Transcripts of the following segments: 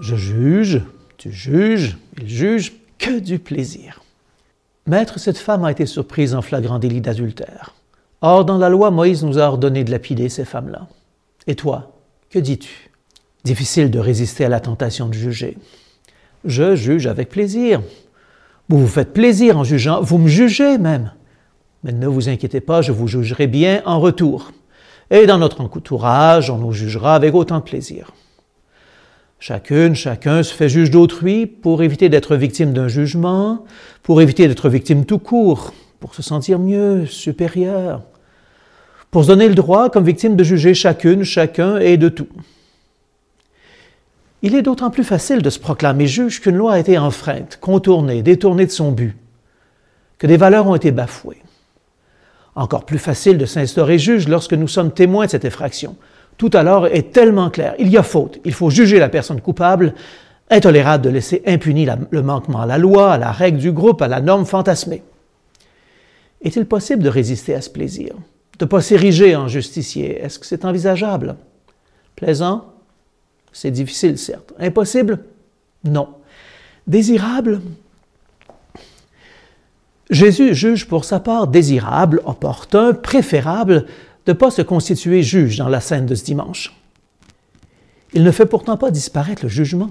Je juge, tu juges, il juge, que du plaisir. Maître, cette femme a été surprise en flagrant délit d'adultère. Or, dans la loi, Moïse nous a ordonné de lapider ces femmes-là. Et toi, que dis-tu? Difficile de résister à la tentation de juger. Je juge avec plaisir. Vous vous faites plaisir en jugeant, vous me jugez même. Mais ne vous inquiétez pas, je vous jugerai bien en retour. Et dans notre entourage, on nous jugera avec autant de plaisir. Chacune, chacun se fait juge d'autrui pour éviter d'être victime d'un jugement, pour éviter d'être victime tout court, pour se sentir mieux, supérieur, pour se donner le droit comme victime de juger chacune, chacun et de tout. Il est d'autant plus facile de se proclamer juge qu'une loi a été enfreinte, contournée, détournée de son but, que des valeurs ont été bafouées. Encore plus facile de s'instaurer juge lorsque nous sommes témoins de cette effraction. Tout alors est tellement clair. Il y a faute. Il faut juger la personne coupable. Intolérable de laisser impuni le manquement à la loi, à la règle du groupe, à la norme fantasmée. Est-il possible de résister à ce plaisir? De ne pas s'ériger en justicier? Est-ce que c'est envisageable? Plaisant? C'est difficile, certes. Impossible? Non. Désirable? Jésus juge pour sa part désirable, opportun, préférable de ne pas se constituer juge dans la scène de ce dimanche. Il ne fait pourtant pas disparaître le jugement.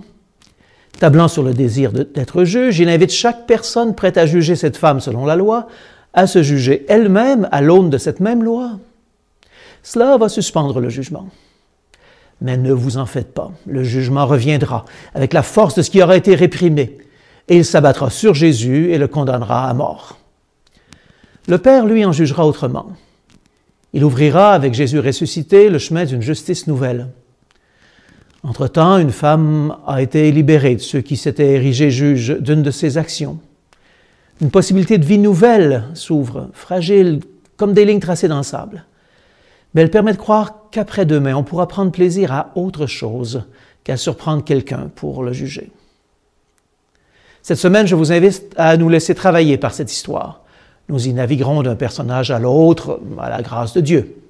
Tablant sur le désir d'être juge, il invite chaque personne prête à juger cette femme selon la loi à se juger elle-même à l'aune de cette même loi. Cela va suspendre le jugement. Mais ne vous en faites pas, le jugement reviendra avec la force de ce qui aura été réprimé, et il s'abattra sur Jésus et le condamnera à mort. Le Père, lui, en jugera autrement. Il ouvrira, avec Jésus ressuscité, le chemin d'une justice nouvelle. Entre-temps, une femme a été libérée de ceux qui s'étaient érigés juges d'une de ses actions. Une possibilité de vie nouvelle s'ouvre, fragile, comme des lignes tracées dans le sable. Mais elle permet de croire qu'après-demain, on pourra prendre plaisir à autre chose qu'à surprendre quelqu'un pour le juger. Cette semaine, je vous invite à nous laisser travailler par cette histoire. Nous y naviguerons d'un personnage à l'autre, à la grâce de Dieu.